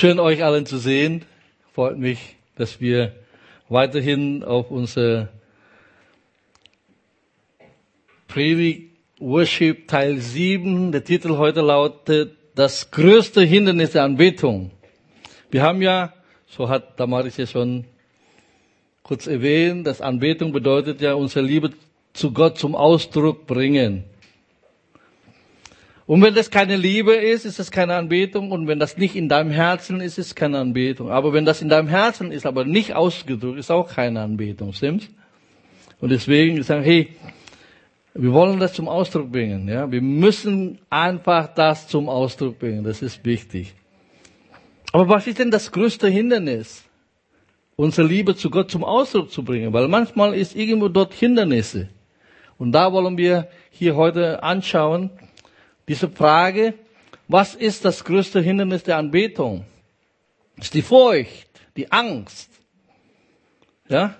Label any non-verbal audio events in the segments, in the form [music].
Schön euch allen zu sehen. Freut mich, dass wir weiterhin auf unser Predigt Worship Teil 7. Der Titel heute lautet Das größte Hindernis der Anbetung. Wir haben ja, so hat Damaris ja schon kurz erwähnt, dass Anbetung bedeutet ja unsere Liebe zu Gott zum Ausdruck bringen. Und wenn das keine Liebe ist, ist es keine Anbetung. Und wenn das nicht in deinem Herzen ist, ist es keine Anbetung. Aber wenn das in deinem Herzen ist, aber nicht ausgedrückt, ist auch keine Anbetung, stimmt's? Und deswegen sagen, hey, wir wollen das zum Ausdruck bringen, ja. Wir müssen einfach das zum Ausdruck bringen. Das ist wichtig. Aber was ist denn das größte Hindernis? Unsere Liebe zu Gott zum Ausdruck zu bringen. Weil manchmal ist irgendwo dort Hindernisse. Und da wollen wir hier heute anschauen, diese Frage, was ist das größte Hindernis der Anbetung? Ist die Furcht, die Angst. Ja?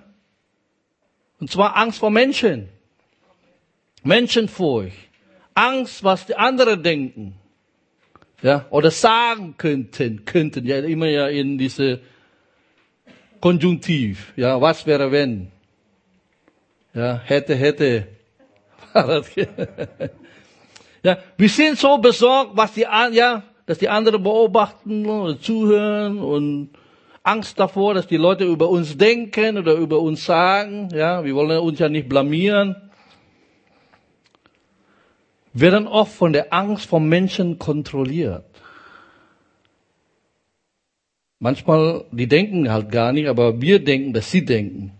Und zwar Angst vor Menschen. Menschenfurcht. Angst, was die anderen denken. Ja? Oder sagen könnten, könnten. Ja, immer ja in diese Konjunktiv. Ja, was wäre wenn? Ja, hätte, hätte. [laughs] Ja, wir sind so besorgt, was die, ja, dass die anderen beobachten oder zuhören und Angst davor, dass die Leute über uns denken oder über uns sagen. Ja, wir wollen uns ja nicht blamieren. Werden oft von der Angst vom Menschen kontrolliert. Manchmal, die denken halt gar nicht, aber wir denken, dass sie denken.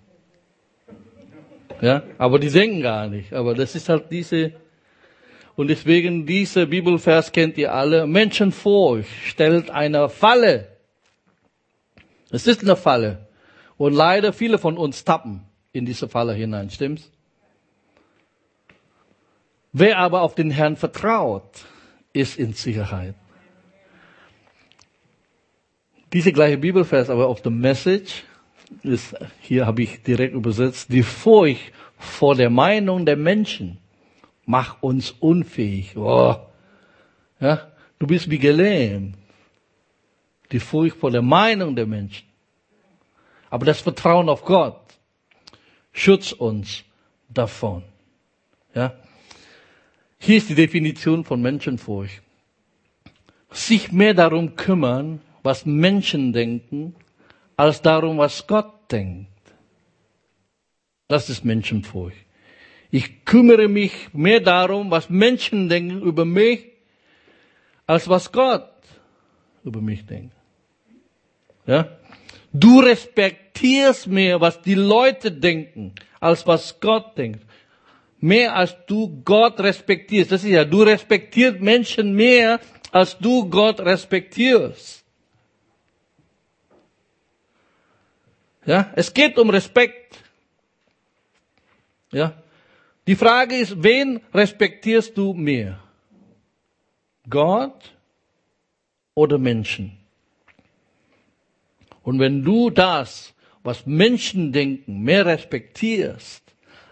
Ja, aber die denken gar nicht. Aber das ist halt diese und deswegen dieser Bibelvers kennt ihr alle. Menschen vor euch stellt eine Falle. Es ist eine Falle. Und leider viele von uns tappen in diese Falle hinein, stimmt's? Wer aber auf den Herrn vertraut, ist in Sicherheit. Diese gleiche Bibelvers, aber auf dem Message, ist, hier habe ich direkt übersetzt, die Furcht vor der Meinung der Menschen mach uns unfähig. Oh. Ja, du bist wie gelähmt. Die Furcht vor der Meinung der Menschen. Aber das Vertrauen auf Gott schützt uns davon. Ja. Hier ist die Definition von Menschenfurcht. Sich mehr darum kümmern, was Menschen denken, als darum, was Gott denkt. Das ist Menschenfurcht. Ich kümmere mich mehr darum, was Menschen denken über mich, als was Gott über mich denkt. Ja? Du respektierst mehr, was die Leute denken, als was Gott denkt. Mehr als du Gott respektierst. Das ist ja, du respektierst Menschen mehr, als du Gott respektierst. Ja, es geht um Respekt. Ja, die Frage ist, wen respektierst du mehr? Gott oder Menschen? Und wenn du das, was Menschen denken, mehr respektierst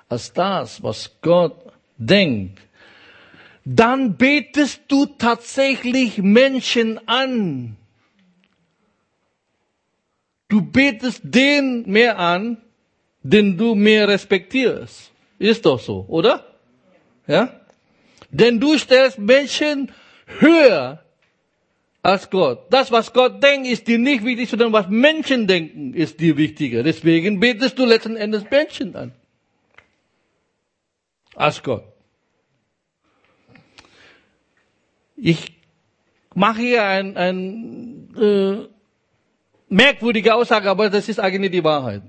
als das, was Gott denkt, dann betest du tatsächlich Menschen an. Du betest den mehr an, den du mehr respektierst. Ist doch so, oder? Ja? Denn du stellst Menschen höher als Gott. Das, was Gott denkt, ist dir nicht wichtig, sondern was Menschen denken, ist dir wichtiger. Deswegen betest du letzten Endes Menschen an. Als Gott. Ich mache hier ein, ein äh, merkwürdige Aussage, aber das ist eigentlich die Wahrheit.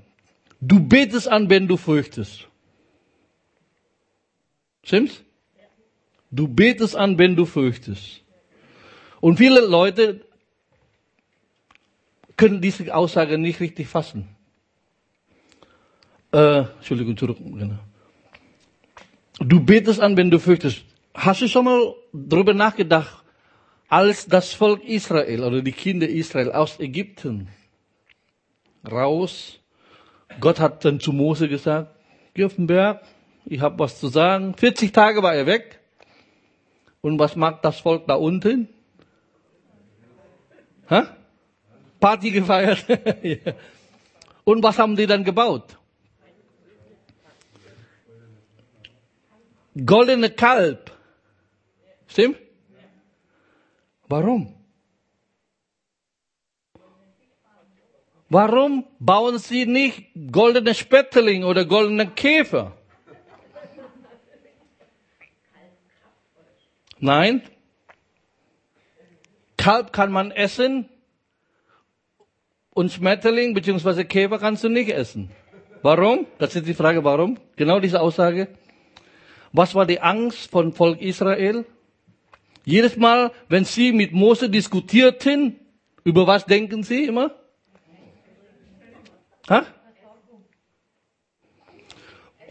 Du betest an, wenn du fürchtest. Stimmt's? Du betest an, wenn du fürchtest. Und viele Leute können diese Aussage nicht richtig fassen. Äh, Entschuldigung, zurück. Genau. Du betest an, wenn du fürchtest. Hast du schon mal darüber nachgedacht, als das Volk Israel oder die Kinder Israel aus Ägypten raus, Gott hat dann zu Mose gesagt, geh auf den Berg, ich habe was zu sagen. 40 Tage war er weg. Und was macht das Volk da unten? Hä? Party gefeiert. [laughs] Und was haben die dann gebaut? Goldene Kalb. Stimmt? Warum? Warum bauen sie nicht goldene Spetteling oder goldene Käfer? Nein. Kalb kann man essen und Schmetterling bzw. Käfer kannst du nicht essen. Warum? Das ist die Frage, warum? Genau diese Aussage. Was war die Angst von Volk Israel? Jedes Mal, wenn sie mit Mose diskutierten, über was denken sie immer? Ha?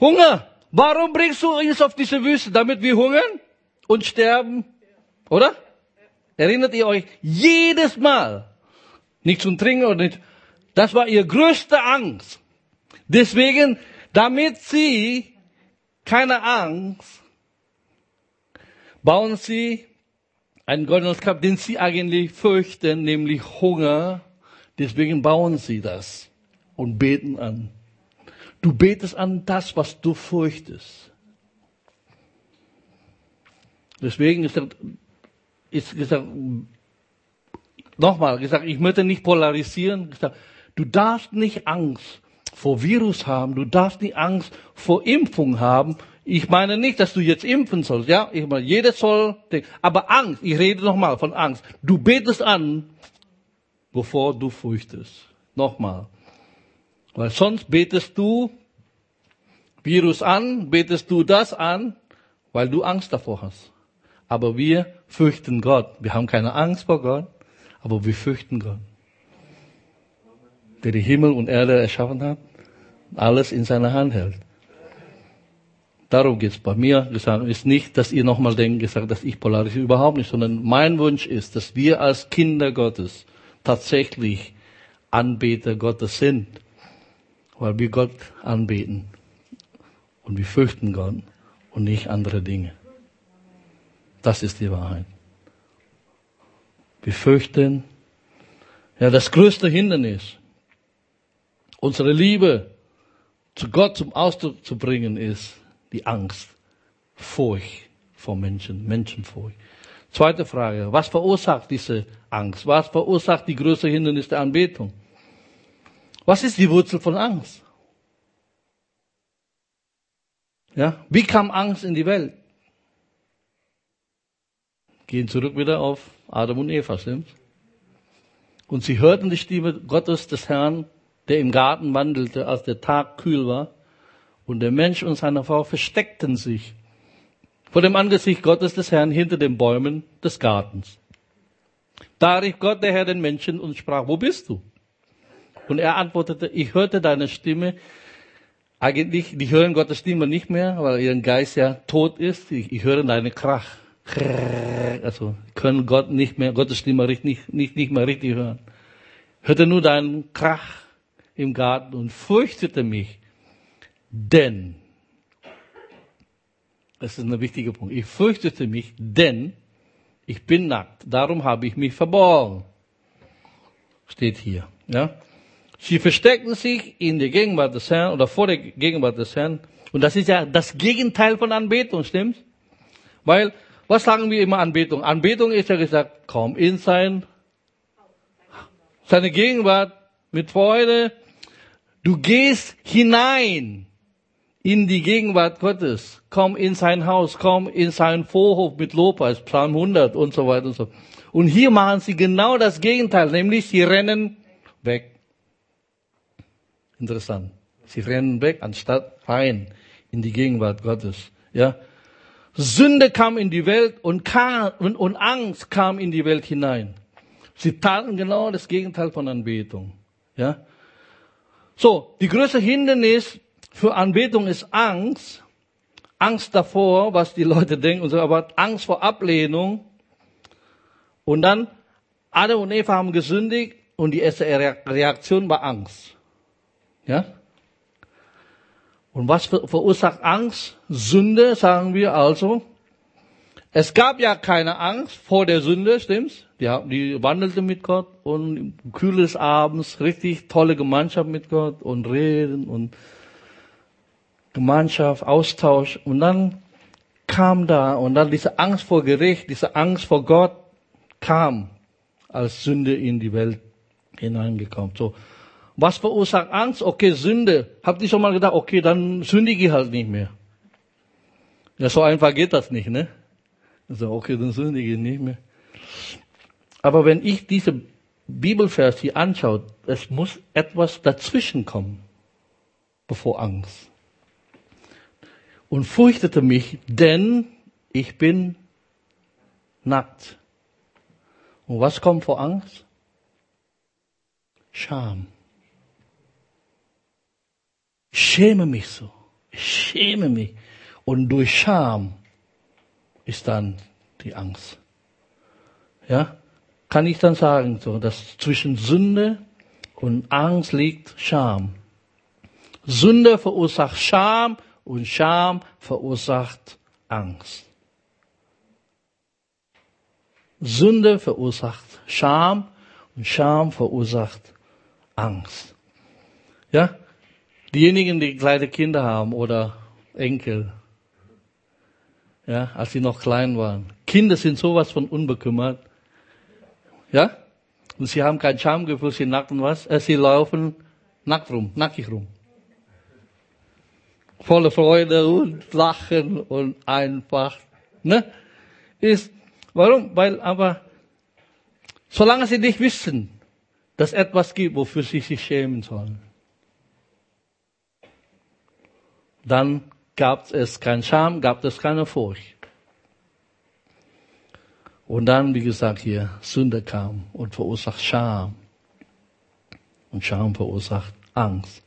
Hunger. Warum bringst du uns auf diese Wüste? Damit wir hungern und sterben? Oder? Erinnert ihr euch? Jedes Mal. Nicht zum Trinken oder nicht. Das war ihr größte Angst. Deswegen, damit sie keine Angst, bauen sie einen goldenes Grab, den sie eigentlich fürchten, nämlich Hunger. Deswegen bauen sie das und beten an. Du betest an das, was du fürchtest. Deswegen ist, ist gesagt, nochmal gesagt, ich möchte nicht polarisieren. Gesagt, du darfst nicht Angst vor Virus haben, du darfst nicht Angst vor Impfung haben. Ich meine nicht, dass du jetzt impfen sollst, ja? Ich meine, jeder soll, aber Angst, ich rede nochmal von Angst. Du betest an, bevor du fürchtest. Nochmal. Weil sonst betest du Virus an, betest du das an, weil du Angst davor hast. Aber wir fürchten Gott. Wir haben keine Angst vor Gott, aber wir fürchten Gott. Der die Himmel und Erde erschaffen hat, alles in seiner Hand hält. Darum geht's bei mir. Gesagt ist nicht, dass ihr nochmal denkt, gesagt, dass ich polarisiere, überhaupt nicht, sondern mein Wunsch ist, dass wir als Kinder Gottes tatsächlich Anbeter Gottes sind weil wir Gott anbeten und wir fürchten Gott und nicht andere Dinge. Das ist die Wahrheit. Wir fürchten, ja, das größte Hindernis, unsere Liebe zu Gott zum Ausdruck zu bringen, ist die Angst, Furcht vor Menschen, Menschenfurcht. Zweite Frage, was verursacht diese Angst? Was verursacht die größte Hindernis der Anbetung? Was ist die Wurzel von Angst? Ja, wie kam Angst in die Welt? Gehen zurück wieder auf Adam und Eva, stimmt's? Und sie hörten die Stimme Gottes des Herrn, der im Garten wandelte, als der Tag kühl war. Und der Mensch und seine Frau versteckten sich vor dem Angesicht Gottes des Herrn hinter den Bäumen des Gartens. Da rief Gott der Herr den Menschen und sprach, wo bist du? Und er antwortete, ich hörte deine Stimme. Eigentlich, die hören Gottes Stimme nicht mehr, weil ihr Geist ja tot ist. Ich, ich höre deine Krach. Also, können Gott nicht mehr, Gottes Stimme nicht, nicht, nicht mehr richtig hören. Hörte nur deinen Krach im Garten und fürchtete mich. Denn, das ist ein wichtiger Punkt, ich fürchtete mich, denn ich bin nackt. Darum habe ich mich verborgen. Steht hier. Ja? Sie verstecken sich in der Gegenwart des Herrn oder vor der Gegenwart des Herrn. Und das ist ja das Gegenteil von Anbetung, stimmt's? Weil, was sagen wir immer Anbetung? Anbetung ist ja gesagt, komm in sein, seine Gegenwart mit Freude. Du gehst hinein in die Gegenwart Gottes. Komm in sein Haus, komm in seinen Vorhof mit Lobpreis, Psalm 100 und so weiter und so. Und hier machen sie genau das Gegenteil, nämlich sie rennen weg. Interessant. Sie rennen weg, anstatt rein in die Gegenwart Gottes. Ja. Sünde kam in die Welt und, kam, und, und Angst kam in die Welt hinein. Sie taten genau das Gegenteil von Anbetung. Ja. So, die größte Hindernis für Anbetung ist Angst. Angst davor, was die Leute denken und so, aber Angst vor Ablehnung. Und dann, Adam und Eva haben gesündigt und die erste Reaktion war Angst. Ja? Und was verursacht Angst? Sünde, sagen wir also. Es gab ja keine Angst vor der Sünde, stimmt's? Die, die wandelte mit Gott und kühles Abends, richtig tolle Gemeinschaft mit Gott und reden und Gemeinschaft, Austausch. Und dann kam da und dann diese Angst vor Gericht, diese Angst vor Gott kam als Sünde in die Welt hineingekommen. So. Was verursacht Angst? Okay, Sünde. Habt ihr schon mal gedacht, okay, dann sündige ich halt nicht mehr. Ja, so einfach geht das nicht, ne? Also, okay, dann sündige ich nicht mehr. Aber wenn ich diese Bibelvers hier anschaue, es muss etwas dazwischen kommen, bevor Angst. Und fürchtete mich, denn ich bin nackt. Und was kommt vor Angst? Scham. Schäme mich so. Schäme mich. Und durch Scham ist dann die Angst. Ja? Kann ich dann sagen, so, dass zwischen Sünde und Angst liegt Scham. Sünde verursacht Scham und Scham verursacht Angst. Sünde verursacht Scham und Scham verursacht Angst. Ja? Diejenigen, die kleine Kinder haben oder Enkel, ja, als sie noch klein waren. Kinder sind sowas von unbekümmert. Ja? Und sie haben kein Schamgefühl, sie nackten was? Äh, sie laufen nackt rum, nackig rum. Volle Freude und Lachen und einfach, ne? Ist, warum? Weil aber, solange sie nicht wissen, dass etwas gibt, wofür sie sich schämen sollen, dann gab es kein Scham, gab es keine Furcht. Und dann, wie gesagt, hier Sünde kam und verursacht Scham. Und Scham verursacht Angst.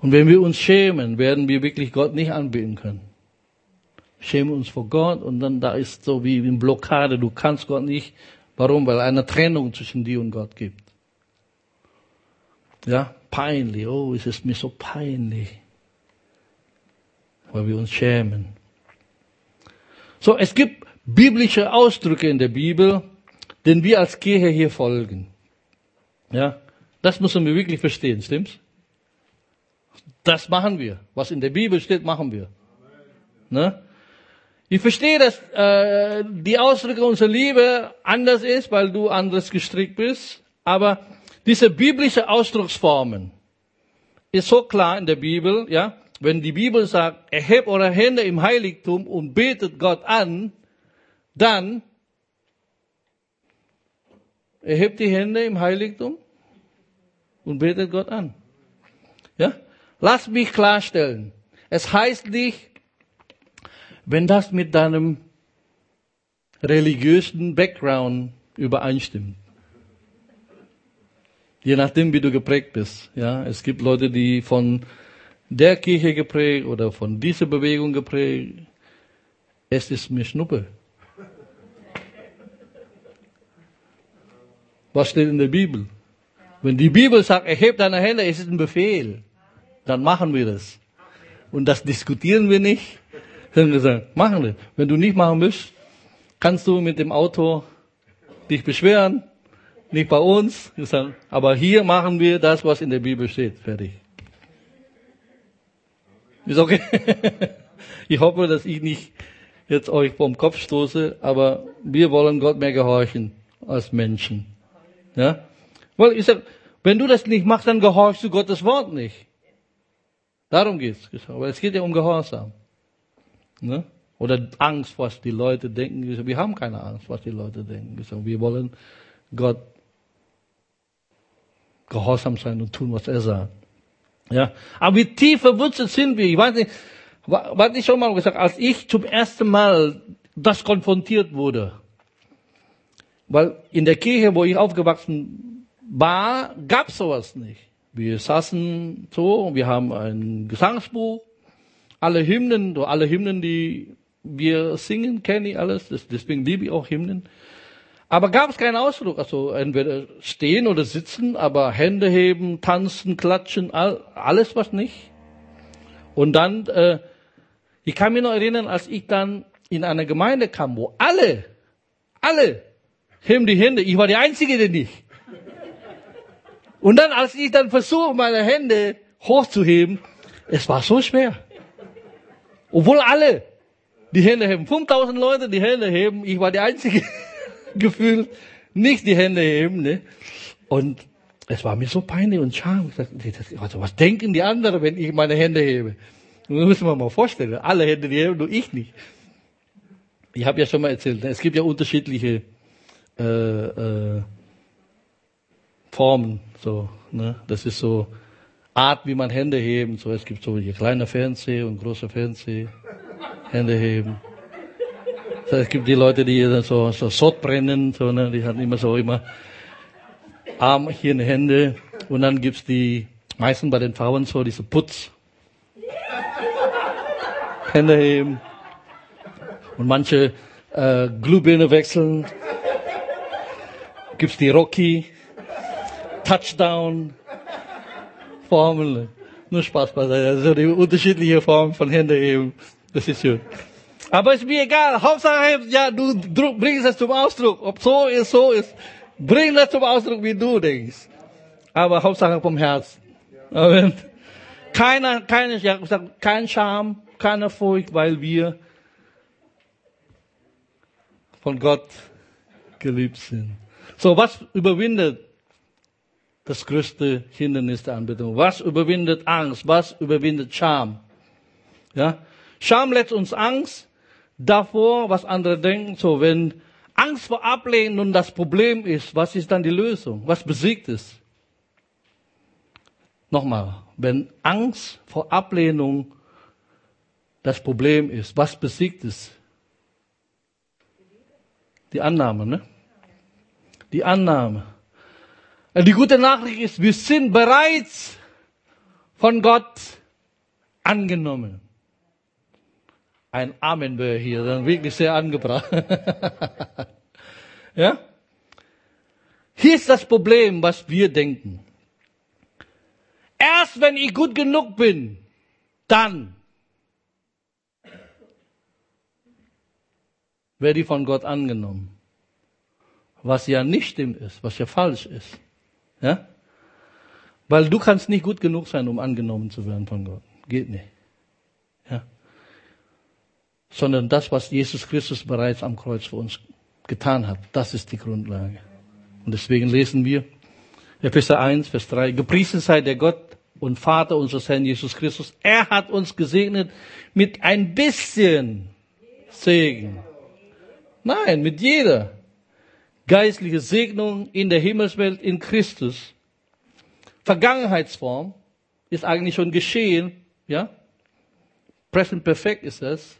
Und wenn wir uns schämen, werden wir wirklich Gott nicht anbeten können. Schämen uns vor Gott und dann da ist so wie eine Blockade. Du kannst Gott nicht. Warum? Weil eine Trennung zwischen dir und Gott gibt. Ja, peinlich. Oh, es ist mir so peinlich weil wir uns schämen. So, es gibt biblische Ausdrücke in der Bibel, denen wir als Kirche hier folgen. Ja, das müssen wir wirklich verstehen, stimmt's? Das machen wir. Was in der Bibel steht, machen wir. Ne? Ich verstehe, dass äh, die Ausdrücke unserer Liebe anders ist, weil du anders gestrickt bist. Aber diese biblische Ausdrucksformen ist so klar in der Bibel, ja wenn die Bibel sagt, erhebt eure Hände im Heiligtum und betet Gott an, dann erhebt die Hände im Heiligtum und betet Gott an. Ja? Lass mich klarstellen. Es heißt nicht, wenn das mit deinem religiösen Background übereinstimmt. Je nachdem, wie du geprägt bist. Ja, es gibt Leute, die von der Kirche geprägt oder von dieser Bewegung geprägt. Es ist mir Schnuppe. Was steht in der Bibel? Wenn die Bibel sagt, erhebe deine Hände, es ist ein Befehl, dann machen wir das. Und das diskutieren wir nicht, sondern wir sagen, machen wir. Wenn du nicht machen willst, kannst du mit dem Auto dich beschweren, nicht bei uns, aber hier machen wir das, was in der Bibel steht, fertig. Ist okay. [laughs] Ich hoffe, dass ich nicht jetzt euch vom Kopf stoße, aber wir wollen Gott mehr gehorchen als Menschen. Ja? Weil ich sag, wenn du das nicht machst, dann gehorchst du Gottes Wort nicht. Darum geht's. Aber es geht ja um Gehorsam. Ne? Oder Angst, was die Leute denken. Wir haben keine Angst, was die Leute denken. Wir wollen Gott gehorsam sein und tun, was er sagt. Ja, aber wie tief verwurzelt sind wir? Ich weiß nicht, was ich schon mal gesagt, als ich zum ersten Mal das konfrontiert wurde, weil in der Kirche, wo ich aufgewachsen war, gab sowas nicht. Wir saßen so, wir haben ein Gesangsbuch, alle Hymnen, alle Hymnen, die wir singen, kenne ich alles, deswegen liebe ich auch Hymnen. Aber gab es keinen Ausdruck, also entweder stehen oder sitzen, aber Hände heben, tanzen, klatschen, all, alles was nicht. Und dann, äh, ich kann mich noch erinnern, als ich dann in eine Gemeinde kam, wo alle, alle heben die Hände. Ich war die Einzige, die nicht. Und dann, als ich dann versuche, meine Hände hochzuheben, es war so schwer. Obwohl alle die Hände heben. 5000 Leute die Hände heben. Ich war die einzige [laughs] gefühlt nicht die Hände heben. Ne? Und es war mir so peinlich und scham. Ich dachte, also was denken die anderen, wenn ich meine Hände hebe? Und das müssen wir mal vorstellen. Alle Hände die heben, nur ich nicht. Ich habe ja schon mal erzählt, ne? es gibt ja unterschiedliche äh, äh, Formen. So, ne? Das ist so Art, wie man Hände heben. So, es gibt so hier kleine Fernseher und große Fernseher. Hände heben. Es gibt die Leute, die so, so Sod so, ne? die haben immer so immer Arm hier in Hände. Und dann gibt's die, meistens bei den Frauen so diese Putz. Hände heben. Und manche äh, Glühbirne wechseln. Gibt's die Rocky. Touchdown. Formel. Nur Spaß beiseite. Also die unterschiedliche Formen von Hände heben. Das ist schön. Aber ist mir egal. Hauptsache, ja, du bringst es zum Ausdruck. Ob so ist, so ist. Bring das zum Ausdruck, wie du denkst. Aber Hauptsache vom Herzen. Amen. Keiner, keine, ja, kein Scham, keine Furcht, weil wir von Gott geliebt sind. So, was überwindet das größte Hindernis der Anbetung? Was überwindet Angst? Was überwindet Scham? Ja? Scham lässt uns Angst davor, was andere denken. So, wenn Angst vor Ablehnung das Problem ist, was ist dann die Lösung? Was besiegt es? Nochmal, wenn Angst vor Ablehnung das Problem ist, was besiegt es? Die Annahme, ne? Die Annahme. Die gute Nachricht ist, wir sind bereits von Gott angenommen. Ein Amen hier dann wirklich sehr angebracht. [laughs] ja? Hier ist das Problem, was wir denken. Erst wenn ich gut genug bin, dann werde ich von Gott angenommen. Was ja nicht stimmt ist, was ja falsch ist. Ja? Weil du kannst nicht gut genug sein, um angenommen zu werden von Gott. Geht nicht. Sondern das, was Jesus Christus bereits am Kreuz für uns getan hat, das ist die Grundlage. Und deswegen lesen wir Epheser 1, Vers 3. Gepriesen sei der Gott und Vater unseres Herrn Jesus Christus. Er hat uns gesegnet mit ein bisschen Segen. Nein, mit jeder geistliche Segnung in der Himmelswelt in Christus. Vergangenheitsform ist eigentlich schon geschehen, ja? Present Perfect ist es.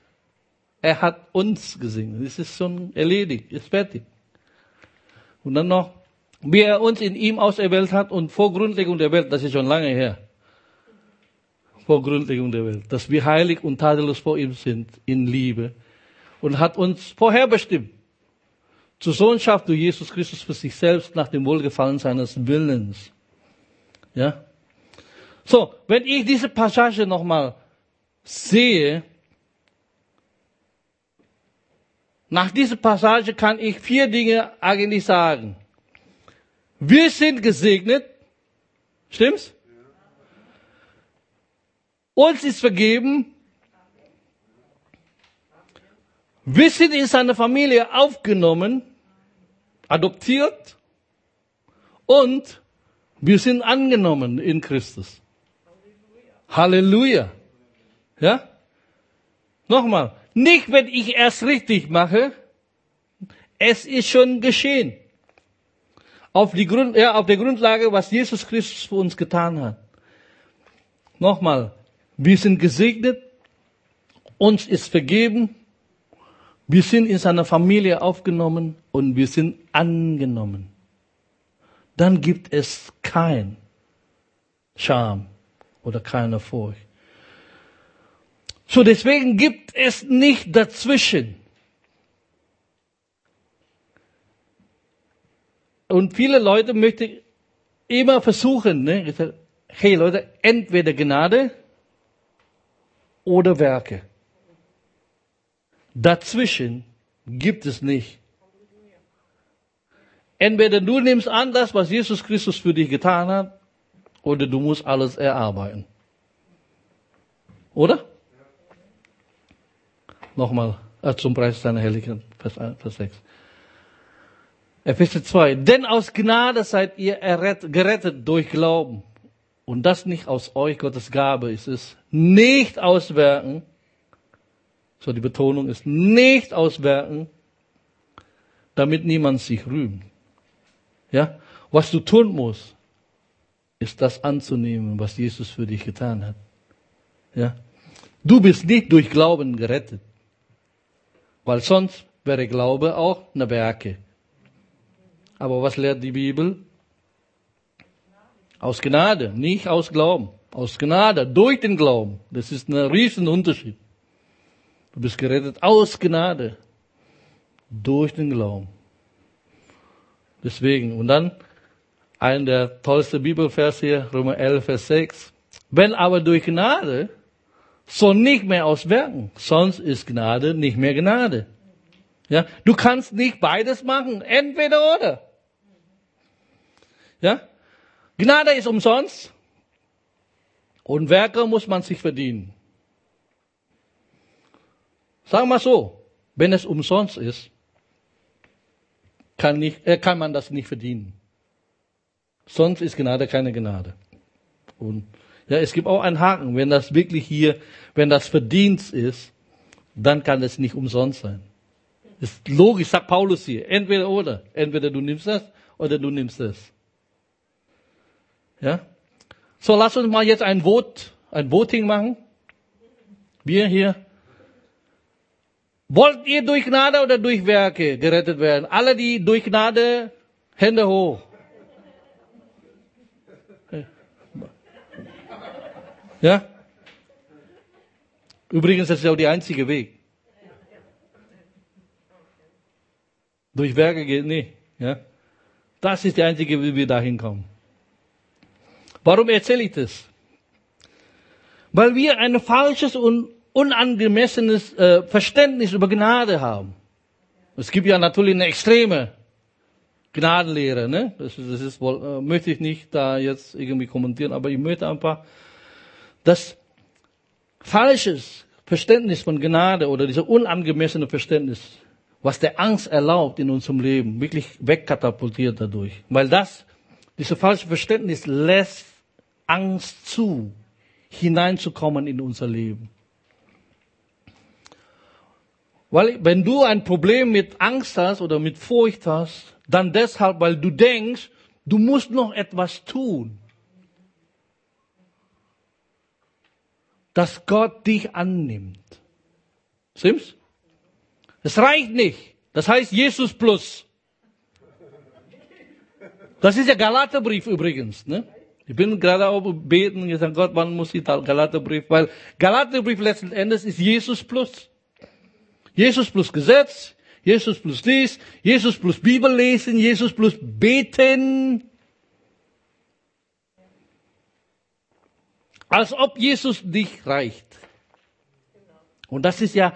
Er hat uns gesegnet. Es ist schon erledigt, ist fertig. Und dann noch, wie er uns in ihm auserwählt hat und vor Grundlegung der Welt, das ist schon lange her. Vor Grundlegung der Welt, dass wir heilig und tadellos vor ihm sind, in Liebe. Und hat uns vorherbestimmt zur Sohnschaft durch Jesus Christus für sich selbst nach dem Wohlgefallen seines Willens. Ja? So, wenn ich diese Passage nochmal sehe, nach dieser Passage kann ich vier Dinge eigentlich sagen. Wir sind gesegnet. Stimmt's? Uns ist vergeben. Wir sind in seine Familie aufgenommen adoptiert und wir sind angenommen in Christus. Halleluja. Ja? Nochmal. Nicht, wenn ich erst richtig mache. Es ist schon geschehen. Auf, die Grund, ja, auf der Grundlage, was Jesus Christus für uns getan hat. Nochmal. Wir sind gesegnet. Uns ist vergeben. Wir sind in seiner Familie aufgenommen und wir sind angenommen. Dann gibt es kein Scham oder keine Furcht. So deswegen gibt es nicht dazwischen. Und viele Leute möchten immer versuchen, ne, hey Leute, entweder Gnade oder Werke. Dazwischen gibt es nicht. Entweder du nimmst an das, was Jesus Christus für dich getan hat, oder du musst alles erarbeiten. Oder? Nochmal äh, zum Preis seiner Herrlichkeit, Vers, Vers 6. Epheser 2. Denn aus Gnade seid ihr errettet, gerettet durch Glauben. Und das nicht aus euch, Gottes Gabe ist es. Nicht aus Werken. So die Betonung ist nicht aus Werken, damit niemand sich rühmt. Ja? Was du tun musst, ist das anzunehmen, was Jesus für dich getan hat. Ja? Du bist nicht durch Glauben gerettet. Weil sonst wäre Glaube auch eine Werke. Aber was lehrt die Bibel? Aus Gnade, nicht aus Glauben. Aus Gnade, durch den Glauben. Das ist ein riesen Unterschied. Du bist gerettet aus Gnade, durch den Glauben. Deswegen, und dann ein der tollste Bibelvers hier, Römer 11, Vers 6. Wenn aber durch Gnade, so nicht mehr aus Werken, sonst ist Gnade nicht mehr Gnade. Ja, du kannst nicht beides machen, entweder oder. Ja? Gnade ist umsonst und Werke muss man sich verdienen. Sagen wir so, wenn es umsonst ist, kann, nicht, äh, kann man das nicht verdienen. Sonst ist Gnade keine Gnade. Und ja, es gibt auch einen Haken. Wenn das wirklich hier, wenn das Verdienst ist, dann kann es nicht umsonst sein. Ist logisch, sagt Paulus hier. Entweder oder. Entweder du nimmst das oder du nimmst das. Ja? So, lass uns mal jetzt ein Vote, ein Voting machen. Wir hier. Wollt ihr durch Gnade oder durch Werke gerettet werden? Alle, die durch Gnade, Hände hoch. Ja? Übrigens, das ist auch der einzige Weg. Durch Werke geht nicht. Ja? Das ist der einzige Weg, wie wir dahin kommen. Warum erzähle ich das? Weil wir ein falsches und unangemessenes äh, Verständnis über Gnade haben. Es gibt ja natürlich eine extreme Gnadenlehre, ne? Das, ist, das ist wohl, äh, möchte ich nicht da jetzt irgendwie kommentieren, aber ich möchte einfach das falsches Verständnis von Gnade oder dieser unangemessene Verständnis, was der Angst erlaubt in unserem Leben, wirklich wegkatapultiert dadurch. Weil das, dieses falsche Verständnis lässt Angst zu, hineinzukommen in unser Leben. Weil wenn du ein Problem mit Angst hast oder mit Furcht hast, dann deshalb, weil du denkst, du musst noch etwas tun, dass Gott dich annimmt. Stimmt's? Es reicht nicht. Das heißt Jesus plus. Das ist der Galaterbrief übrigens. Ne? Ich bin gerade auch beten und gesagt, Gott, wann muss ich Galaterbrief? Weil Galaterbrief letzten Endes ist Jesus plus. Jesus plus Gesetz, Jesus plus dies, Jesus plus Bibel lesen, Jesus plus beten. Als ob Jesus dich reicht. Und das ist ja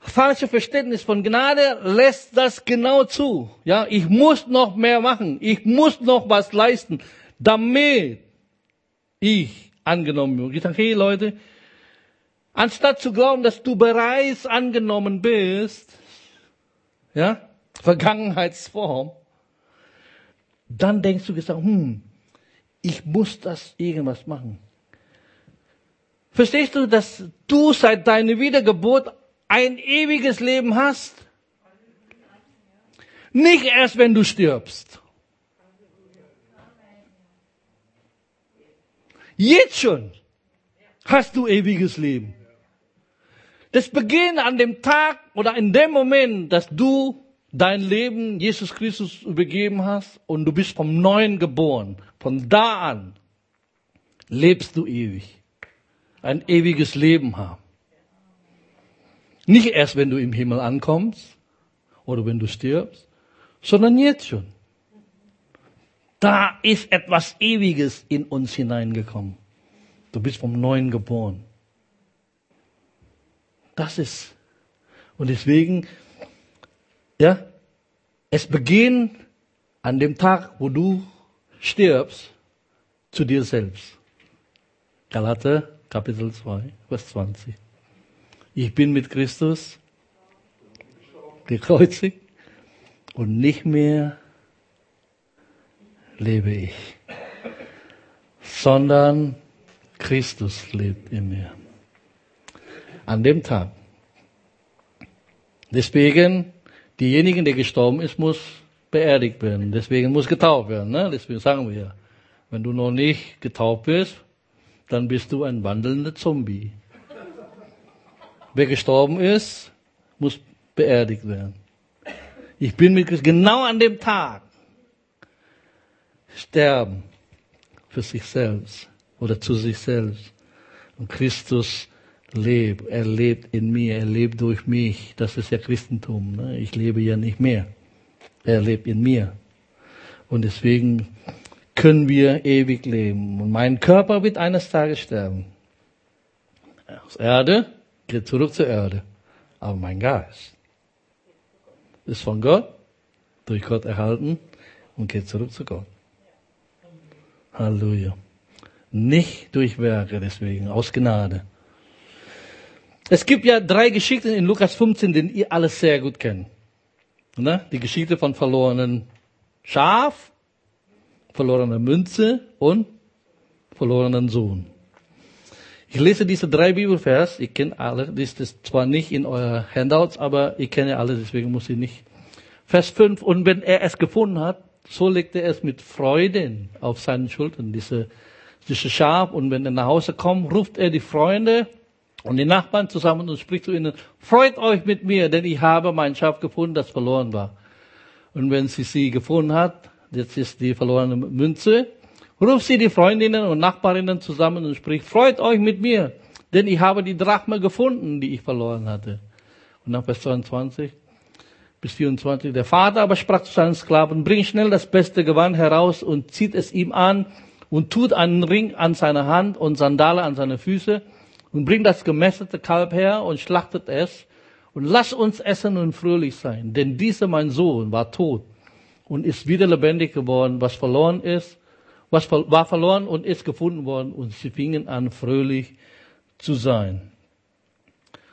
falsche Verständnis von Gnade lässt das genau zu. Ja, ich muss noch mehr machen. Ich muss noch was leisten damit ich angenommen bin. Ich sage, hey Leute, anstatt zu glauben, dass du bereits angenommen bist, ja, Vergangenheitsform, dann denkst du gesagt, hm, ich muss das irgendwas machen. Verstehst du, dass du seit deiner Wiedergeburt ein ewiges Leben hast? Nicht erst, wenn du stirbst. Jetzt schon hast du ewiges Leben. Das beginnt an dem Tag oder in dem Moment, dass du dein Leben Jesus Christus übergeben hast und du bist vom Neuen geboren. Von da an lebst du ewig. Ein ewiges Leben haben. Nicht erst, wenn du im Himmel ankommst oder wenn du stirbst, sondern jetzt schon. Da ist etwas Ewiges in uns hineingekommen. Du bist vom Neuen geboren. Das ist, Und deswegen, ja, es beginnt an dem Tag, wo du stirbst, zu dir selbst. Galater Kapitel 2, Vers 20. Ich bin mit Christus gekreuzigt und nicht mehr lebe ich, sondern Christus lebt in mir. An dem Tag. Deswegen, diejenigen, der gestorben ist, muss beerdigt werden. Deswegen muss getauft werden. Ne? Deswegen sagen wir, wenn du noch nicht getauft bist, dann bist du ein wandelnder Zombie. Wer gestorben ist, muss beerdigt werden. Ich bin mit Christus genau an dem Tag sterben für sich selbst oder zu sich selbst. Und Christus lebt, er lebt in mir, er lebt durch mich. Das ist ja Christentum. Ne? Ich lebe ja nicht mehr. Er lebt in mir. Und deswegen können wir ewig leben. Und mein Körper wird eines Tages sterben. Aus Erde geht zurück zur Erde. Aber mein Geist ist von Gott, durch Gott erhalten und geht zurück zu Gott. Halleluja. Nicht durch Werke deswegen, aus Gnade. Es gibt ja drei Geschichten in Lukas 15, die ihr alles sehr gut kennt. Die Geschichte von verlorenen Schaf, verlorener Münze und verlorenen Sohn. Ich lese diese drei Bibelvers, ich kenne alle, das ist zwar nicht in euer Handouts, aber ich kenne alle, deswegen muss ich nicht. Vers 5, und wenn er es gefunden hat, so legte er es mit Freuden auf seinen Schultern, diese, diese Schaf, und wenn er nach Hause kommt, ruft er die Freunde und die Nachbarn zusammen und spricht zu ihnen, freut euch mit mir, denn ich habe mein Schaf gefunden, das verloren war. Und wenn sie sie gefunden hat, jetzt ist die verlorene Münze, ruft sie die Freundinnen und Nachbarinnen zusammen und spricht, freut euch mit mir, denn ich habe die Drachme gefunden, die ich verloren hatte. Und nach Vers 22 bis 24, der Vater aber sprach zu seinen Sklaven, bring schnell das beste Gewand heraus und zieht es ihm an und tut einen Ring an seine Hand und Sandale an seine Füße und bringt das gemästete Kalb her und schlachtet es und lass uns essen und fröhlich sein. Denn dieser mein Sohn war tot und ist wieder lebendig geworden. Was verloren ist, was war verloren und ist gefunden worden und sie fingen an fröhlich zu sein.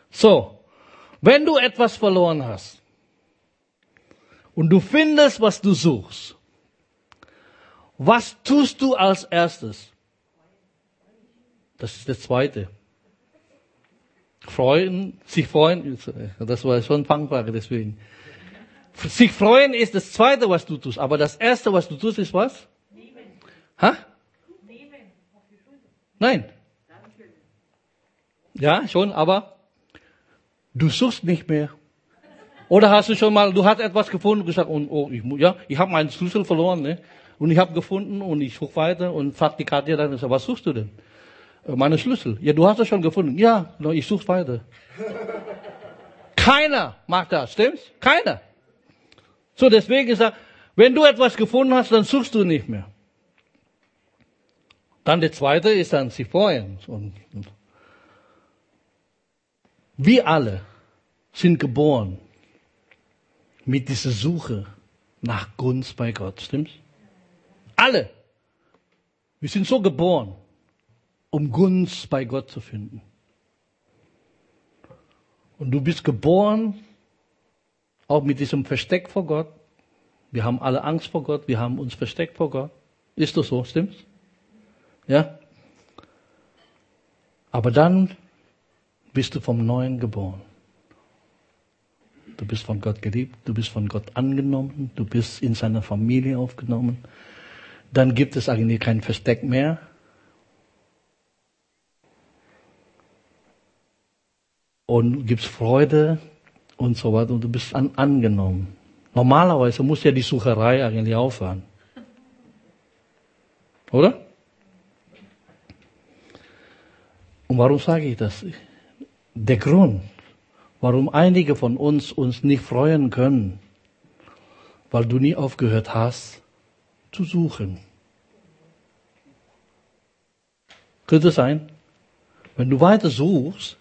So, wenn du etwas verloren hast und du findest, was du suchst, was tust du als erstes? Das ist das Zweite freuen, sich freuen, das war schon Fangfrage deswegen. Sich freuen ist das Zweite, was du tust. Aber das Erste, was du tust, ist was? Nehmen. Ha? Nehmen. Nein. Ja, schon, aber du suchst nicht mehr. Oder hast du schon mal, du hast etwas gefunden und gesagt, und, oh, ich, ja, ich habe meinen Schlüssel verloren, ne? Und ich habe gefunden und ich suche weiter und fragt die Katja dann, was suchst du denn? Äh, meine Schlüssel. Ja, du hast es schon gefunden. Ja, ich suche weiter. [laughs] Keiner macht das, stimmt's? Keiner. So, deswegen ist er, wenn du etwas gefunden hast, dann suchst du nicht mehr. Dann der zweite ist dann sich freuen. Und. Wir alle sind geboren mit dieser Suche nach Gunst bei Gott, stimmt's? Alle. Wir sind so geboren um Gunst bei Gott zu finden. Und du bist geboren, auch mit diesem Versteck vor Gott. Wir haben alle Angst vor Gott, wir haben uns versteckt vor Gott. Ist das so, stimmt's? Ja? Aber dann bist du vom Neuen geboren. Du bist von Gott geliebt, du bist von Gott angenommen, du bist in seiner Familie aufgenommen. Dann gibt es eigentlich kein Versteck mehr, und gibst Freude und so weiter und du bist an, angenommen. Normalerweise muss ja die Sucherei eigentlich aufhören. Oder? Und warum sage ich das? Der Grund, warum einige von uns uns nicht freuen können, weil du nie aufgehört hast zu suchen. Könnte sein, wenn du weiter suchst,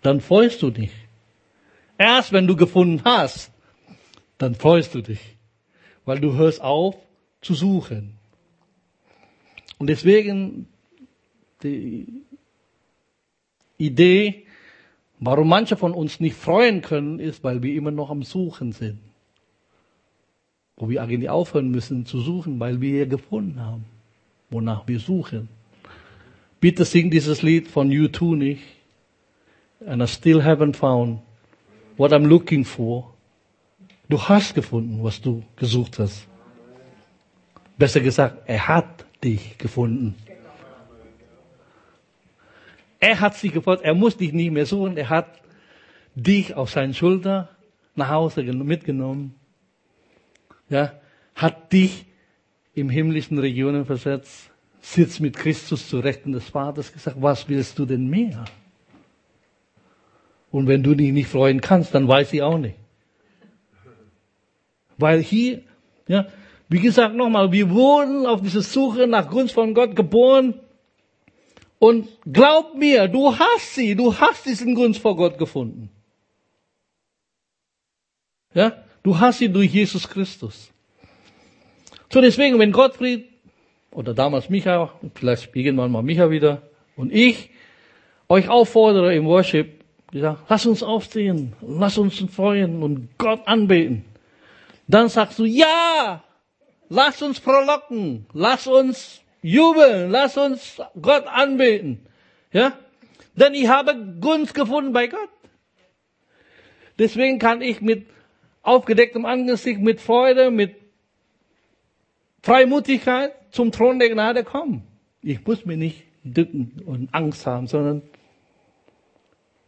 dann freust du dich. Erst wenn du gefunden hast, dann freust du dich, weil du hörst auf zu suchen. Und deswegen die Idee, warum manche von uns nicht freuen können, ist, weil wir immer noch am Suchen sind. Wo wir eigentlich aufhören müssen zu suchen, weil wir gefunden haben, wonach wir suchen. Bitte sing dieses Lied von U2 nicht. And I still haven't found what I'm looking for. Du hast gefunden, was du gesucht hast. Besser gesagt, er hat dich gefunden. Er hat sie gefunden, er muss dich nicht mehr suchen, er hat dich auf seinen Schulter nach Hause mitgenommen. Ja, hat dich im himmlischen Regionen versetzt, sitzt mit Christus zu Rechten des Vaters, gesagt, was willst du denn mehr? Und wenn du dich nicht freuen kannst, dann weiß ich auch nicht. Weil hier, ja, wie gesagt nochmal, wir wurden auf diese Suche nach Gunst von Gott geboren. Und glaub mir, du hast sie, du hast diesen Gunst vor Gott gefunden. Ja, du hast sie durch Jesus Christus. So deswegen, wenn Gottfried oder damals Micha, vielleicht irgendwann mal Micha wieder und ich euch auffordere im Worship, gesagt, lass uns aufstehen, lass uns freuen und Gott anbeten. Dann sagst du, ja, lass uns frohlocken, lass uns jubeln, lass uns Gott anbeten. Ja? Denn ich habe Gunst gefunden bei Gott. Deswegen kann ich mit aufgedecktem Angesicht, mit Freude, mit Freimutigkeit zum Thron der Gnade kommen. Ich muss mir nicht dücken und Angst haben, sondern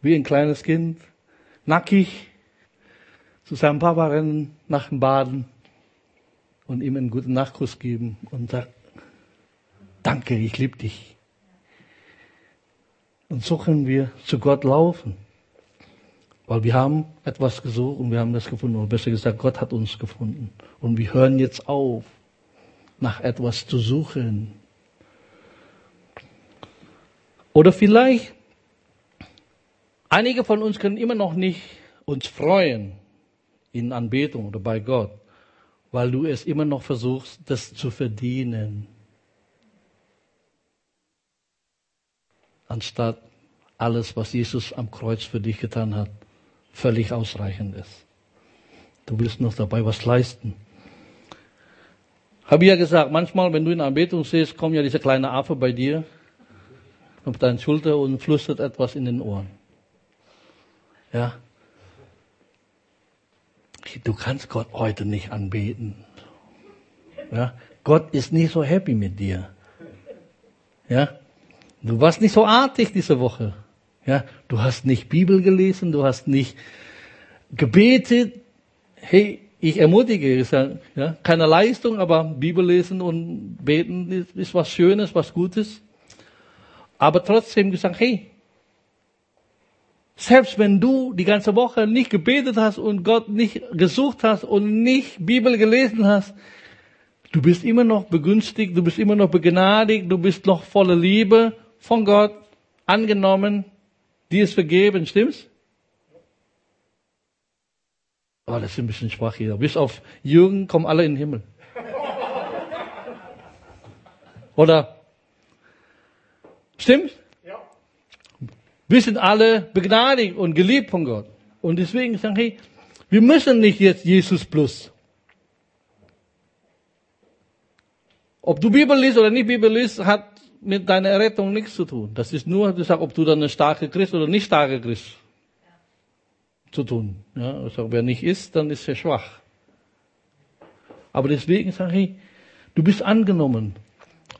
wie ein kleines Kind, nackig, zu seinem Papa rennen nach dem Baden und ihm einen guten Nachkuss geben und sagen, danke, ich liebe dich. Und so können wir zu Gott laufen. Weil wir haben etwas gesucht und wir haben das gefunden. Oder besser gesagt, Gott hat uns gefunden. Und wir hören jetzt auf, nach etwas zu suchen. Oder vielleicht, einige von uns können immer noch nicht uns freuen in Anbetung oder bei Gott, weil du es immer noch versuchst, das zu verdienen. Anstatt alles, was Jesus am Kreuz für dich getan hat, völlig ausreichend ist. Du willst noch dabei was leisten. Habe ich ja gesagt, manchmal, wenn du in Anbetung siehst, kommt ja dieser kleine Affe bei dir auf deine Schulter und flüstert etwas in den Ohren. Ja, du kannst Gott heute nicht anbeten. Ja? Gott ist nicht so happy mit dir. Ja? Du warst nicht so artig diese Woche. Ja? Du hast nicht Bibel gelesen, du hast nicht gebetet. Hey, ich ermutige, ja, keine Leistung, aber Bibel lesen und beten ist, ist was Schönes, was Gutes. Aber trotzdem gesagt, hey, selbst wenn du die ganze Woche nicht gebetet hast und Gott nicht gesucht hast und nicht Bibel gelesen hast, du bist immer noch begünstigt, du bist immer noch begnadigt, du bist noch voller Liebe von Gott angenommen, dir ist vergeben, stimmt's? Oh, das ist ein bisschen schwach hier. Bis auf Jürgen kommen alle in den Himmel. Oder? Stimmt? Wir sind alle begnadigt und geliebt von Gott. Und deswegen sagen, hey, wir müssen nicht jetzt Jesus plus. Ob du Bibel liest oder nicht Bibel liest, hat mit deiner Errettung nichts zu tun. Das ist nur, du sagst, ob du dann ein starker Christ oder nicht starker Christ zu tun. Ja, also, wer nicht ist, dann ist er schwach. Aber deswegen sage ich, du bist angenommen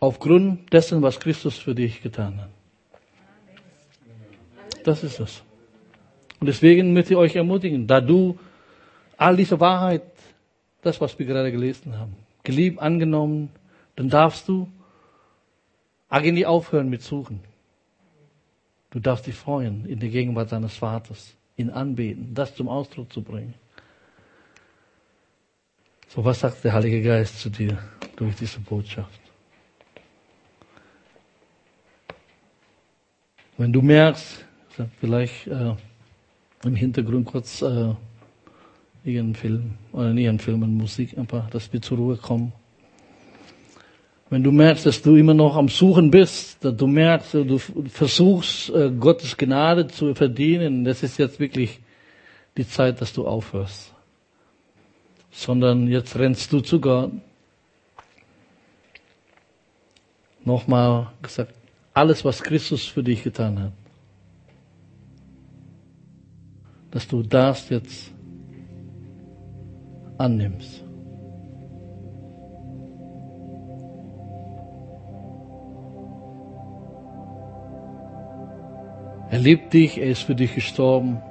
aufgrund dessen, was Christus für dich getan hat. Das ist es. Und deswegen möchte ich euch ermutigen, da du all diese Wahrheit, das, was wir gerade gelesen haben, geliebt, angenommen, dann darfst du eigentlich aufhören mit Suchen. Du darfst dich freuen in der Gegenwart deines Vaters, ihn anbeten, das zum Ausdruck zu bringen. So, was sagt der Heilige Geist zu dir durch diese Botschaft? Wenn du merkst, Vielleicht äh, im Hintergrund kurz äh, irgendeinen Film oder nicht einen Film, eine Musik, einfach, dass wir zur Ruhe kommen. Wenn du merkst, dass du immer noch am Suchen bist, dass du merkst, du versuchst, äh, Gottes Gnade zu verdienen, das ist jetzt wirklich die Zeit, dass du aufhörst. Sondern jetzt rennst du zu Gott. Nochmal gesagt, alles, was Christus für dich getan hat, dass du das jetzt annimmst. Er liebt dich, er ist für dich gestorben.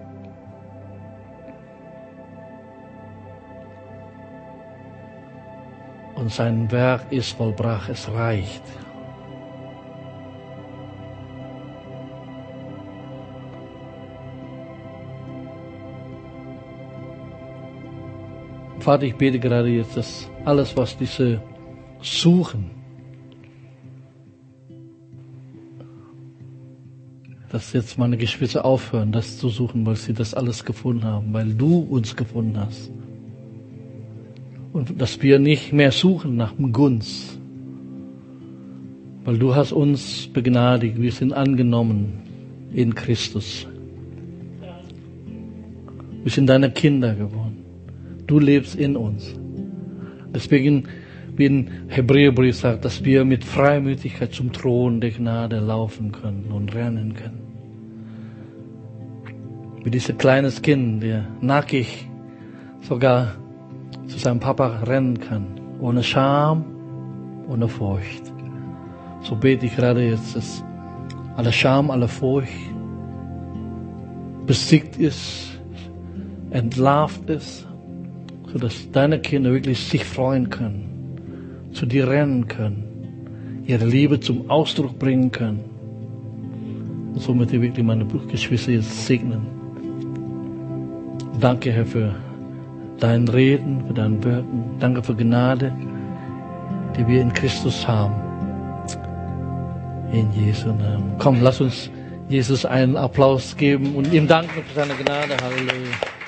Und sein Werk ist vollbracht, es reicht. Vater, ich bete gerade jetzt, dass alles, was diese suchen, dass jetzt meine Geschwister aufhören, das zu suchen, weil sie das alles gefunden haben, weil du uns gefunden hast. Und dass wir nicht mehr suchen nach dem Gunst, weil du hast uns begnadigt, wir sind angenommen in Christus. Wir sind deine Kinder geworden. Du lebst in uns. Deswegen, wie in Hebräerbrief sagt, dass wir mit Freimütigkeit zum Thron der Gnade laufen können und rennen können. Wie dieses kleines Kind, der nackig sogar zu seinem Papa rennen kann, ohne Scham, ohne Furcht. So bete ich gerade jetzt, dass alle Scham, alle Furcht besiegt ist, entlarvt ist, sodass deine Kinder wirklich sich freuen können, zu dir rennen können, ihre Liebe zum Ausdruck bringen können. Und somit ich wirklich meine Geschwister jetzt segnen. Danke, Herr, für dein Reden, für dein Wirken. Danke für Gnade, die wir in Christus haben. In Jesu Namen. Komm, lass uns Jesus einen Applaus geben und ihm danken für seine Gnade. Halleluja.